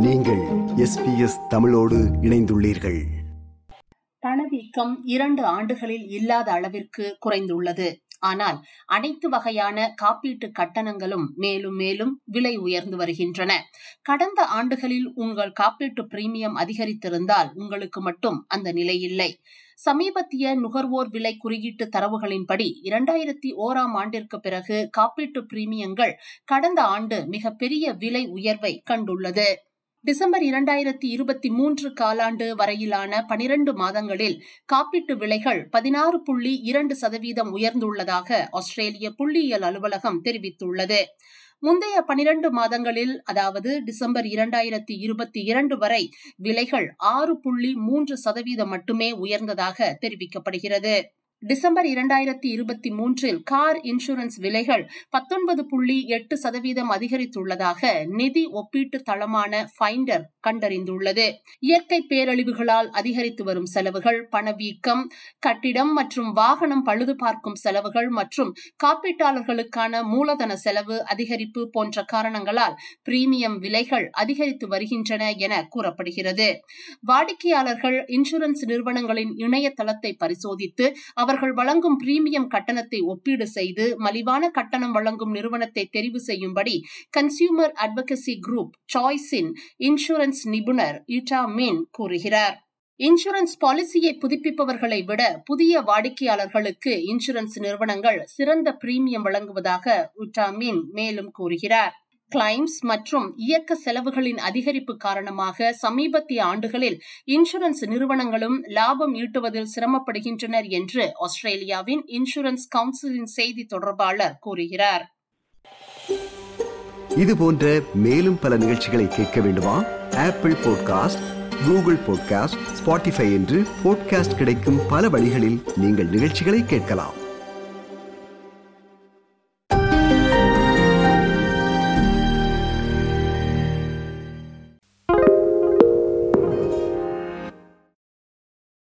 SBS தமிழோடு இணைந்துள்ளீர்கள். பணவீக்கம் இரண்டு ஆண்டுகளில் இல்லாத அளவிற்கு குறைந்துள்ளது. ஆனால் அனைத்து வகையான காப்பீட்டு கட்டணங்களும் மேலும் மேலும் விலை உயர்ந்து வருகின்றன. கடந்த ஆண்டுகளில் உங்கள் காப்பீட்டு பிரீமியம் அதிகரித்திருந்தால் உங்களுக்கு மட்டும் அந்த நிலை இல்லை. சமீபத்திய நுகர்வோர் விலை குறியீட்டு தரவுகளின்படி இரண்டாயிரத்தி ஓராம் ஆண்டிற்கு பிறகு காப்பீட்டு பிரீமியங்கள் கடந்த ஆண்டு மிகப்பெரிய விலை உயர்வை கண்டுள்ளது. டிசம்பர் இரண்டாயிரத்தி இருபத்தி மூன்று காலாண்டு வரையிலான பனிரண்டு மாதங்களில் காப்பீட்டு விலைகள் பதினாறு புள்ளி இரண்டு சதவீதம் உயர்ந்துள்ளதாக ஆஸ்திரேலிய புள்ளியியல் அலுவலகம் தெரிவித்துள்ளது. முந்தைய பனிரண்டு மாதங்களில் அதாவது டிசம்பர் இரண்டாயிரத்தி இருபத்தி இரண்டு வரை விலைகள் ஆறு புள்ளி மூன்று சதவீதம் மட்டுமே உயர்ந்ததாக தெரிவிக்கப்படுகிறது. டிசம்பர் இரண்டாயிரத்தி இருபத்தி மூன்றில் கார் இன்சூரன்ஸ் விலைகள் பத்தொன்பது புள்ளி எட்டு சதவீதம் அதிகரித்துள்ளதாக நிதி ஒப்பீட்டு தளமான ஃபைண்டர் கண்டறிந்துள்ளது. இயற்கை பேரழிவுகளால் அதிகரித்து வரும் செலவுகள் பணவீக்கம் கட்டிடம் மற்றும் வாகனம் பழுது பார்க்கும் செலவுகள் மற்றும் காப்பீட்டாளர்களுக்கான மூலதன செலவு அதிகரிப்பு போன்ற காரணங்களால் பிரீமியம் விலைகள் அதிகரித்து வருகின்றன என கூறப்படுகிறது. வாடிக்கையாளர்கள் இன்சூரன்ஸ் நிறுவனங்களின் இணையதளத்தை பரிசோதித்து அவர்கள் வழங்கும் பிரீமியம் கட்டணத்தை ஒப்பீடு செய்து மலிவான கட்டணம் வழங்கும் நிறுவனத்தை தெரிவு செய்யும்படி கன்சியூமர் அட்வொகசி குரூப் சாய்ஸின் இன்சூரன்ஸ் நிபுணர் யூட்டா மீன் கூறுகிறார். இன்சூரன்ஸ் பாலிசியை புதுப்பிப்பவர்களை விட புதிய வாடிக்கையாளர்களுக்கு இன்சூரன்ஸ் நிறுவனங்கள் சிறந்த பிரீமியம் வழங்குவதாக உட்டாமின் மேலும் கூறுகிறார். கிளைம்ஸ் மற்றும் இயக்க செலவுகளின் அதிகரிப்பு காரணமாக சமீபத்திய ஆண்டுகளில் இன்சூரன்ஸ் நிறுவனங்களும் லாபம் ஈட்டுவதில் சிரமப்படுகின்றனர் என்று ஆஸ்திரேலியாவின் இன்சூரன்ஸ் கவுன்சிலின் செய்தி தொடர்பாளர் கூறுகிறார். இது போன்ற மேலும் பல நிகழ்ச்சிகளை கேட்க வேண்டுமா? Apple podcast Google podcast Spotify என்று பாட்காஸ்ட் கிடைக்கும் பல வழிகளில் நீங்கள் நிகழ்ச்சிகளை கேட்கலாம்.